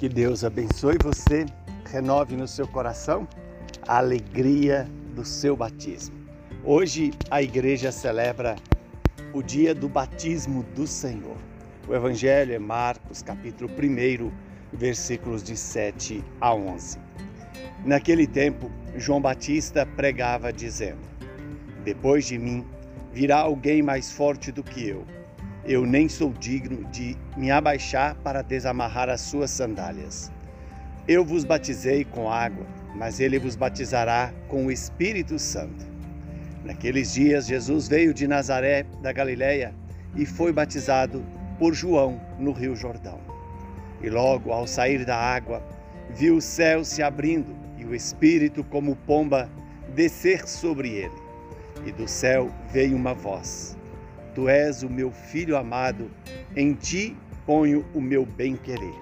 Que Deus abençoe você, renove no seu coração a alegria do seu batismo. Hoje a igreja celebra o dia do batismo do Senhor. O evangelho é Marcos, capítulo 1, versículos de 7 a 11. Naquele tempo, João Batista pregava dizendo: Depois de mim virá alguém mais forte do que eu. Eu nem sou digno de me abaixar para desamarrar as suas sandálias. Eu vos batizei com água, mas ele vos batizará com o Espírito Santo. Naqueles dias, Jesus veio de Nazaré, da Galiléia, e foi batizado por João no Rio Jordão. E logo, ao sair da água, viu o céu se abrindo e o Espírito, como pomba, descer sobre ele e do céu veio uma voz: Tu és o meu filho amado, em ti ponho o meu bem-querer.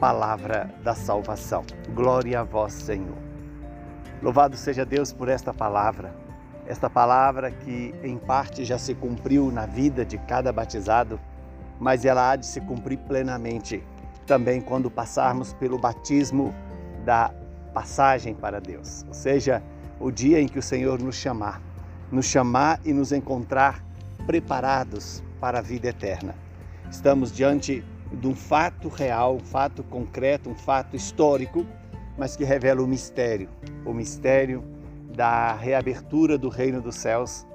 Palavra da salvação. Glória a vós, Senhor. Louvado seja Deus por esta palavra. Esta palavra que em parte já se cumpriu na vida de cada batizado, mas ela há de se cumprir plenamente também quando passarmos pelo batismo da passagem para Deus, ou seja, o dia em que o Senhor nos chamar nos chamar e nos encontrar preparados para a vida eterna. Estamos diante de um fato real, um fato concreto, um fato histórico, mas que revela o mistério, o mistério da reabertura do reino dos céus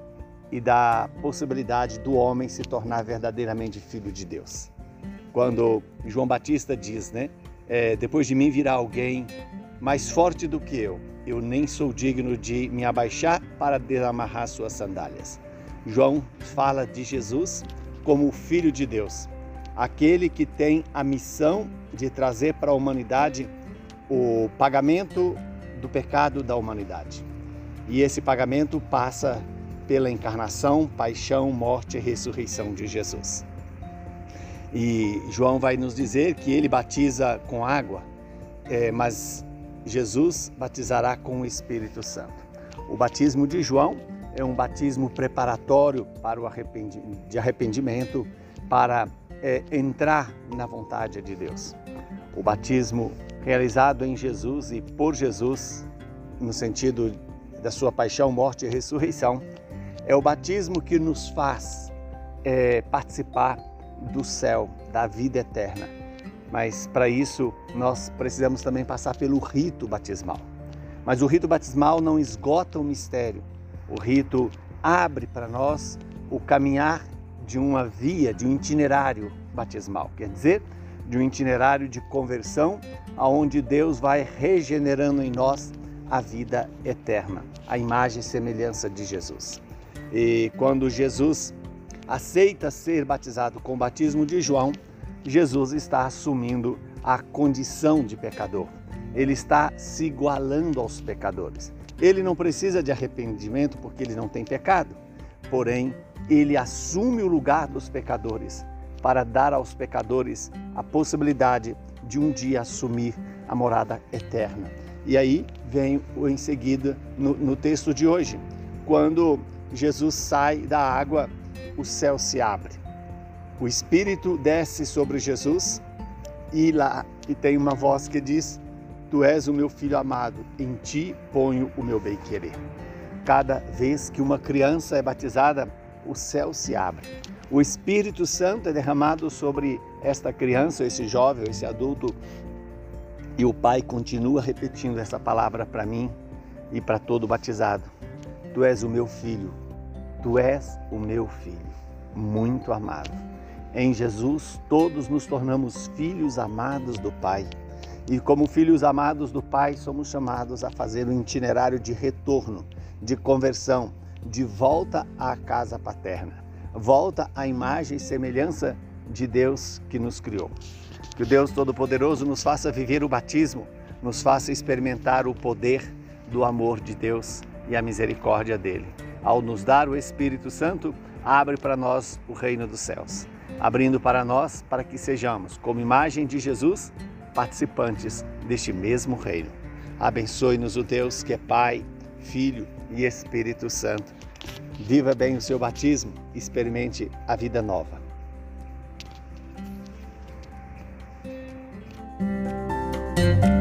e da possibilidade do homem se tornar verdadeiramente filho de Deus. Quando João Batista diz, né, é, depois de mim virá alguém mais forte do que eu, eu nem sou digno de me abaixar para desamarrar suas sandálias. João fala de Jesus como o Filho de Deus, aquele que tem a missão de trazer para a humanidade o pagamento do pecado da humanidade. E esse pagamento passa pela encarnação, paixão, morte e ressurreição de Jesus. E João vai nos dizer que ele batiza com água, é, mas Jesus batizará com o Espírito Santo. O batismo de João é um batismo preparatório para o arrependimento, de arrependimento, para é, entrar na vontade de Deus. O batismo realizado em Jesus e por Jesus, no sentido da sua paixão, morte e ressurreição, é o batismo que nos faz é, participar do céu, da vida eterna mas para isso nós precisamos também passar pelo rito batismal. Mas o rito batismal não esgota o mistério. O rito abre para nós o caminhar de uma via, de um itinerário batismal, quer dizer, de um itinerário de conversão, aonde Deus vai regenerando em nós a vida eterna, a imagem e semelhança de Jesus. E quando Jesus aceita ser batizado com o batismo de João, Jesus está assumindo a condição de pecador. Ele está se igualando aos pecadores. Ele não precisa de arrependimento porque ele não tem pecado. Porém, ele assume o lugar dos pecadores para dar aos pecadores a possibilidade de um dia assumir a morada eterna. E aí vem em seguida no, no texto de hoje, quando Jesus sai da água, o céu se abre o Espírito desce sobre Jesus e lá e tem uma voz que diz: Tu és o meu filho amado, em ti ponho o meu bem-querer. Cada vez que uma criança é batizada, o céu se abre. O Espírito Santo é derramado sobre esta criança, esse jovem, esse adulto, e o Pai continua repetindo essa palavra para mim e para todo batizado. Tu és o meu filho, tu és o meu filho, muito amado. Em Jesus, todos nos tornamos filhos amados do Pai. E como filhos amados do Pai, somos chamados a fazer um itinerário de retorno, de conversão, de volta à casa paterna, volta à imagem e semelhança de Deus que nos criou. Que o Deus Todo-Poderoso nos faça viver o batismo, nos faça experimentar o poder do amor de Deus e a misericórdia dele. Ao nos dar o Espírito Santo, abre para nós o reino dos céus abrindo para nós para que sejamos, como imagem de Jesus, participantes deste mesmo reino. Abençoe-nos o Deus que é Pai, Filho e Espírito Santo. Viva bem o seu batismo, experimente a vida nova. Música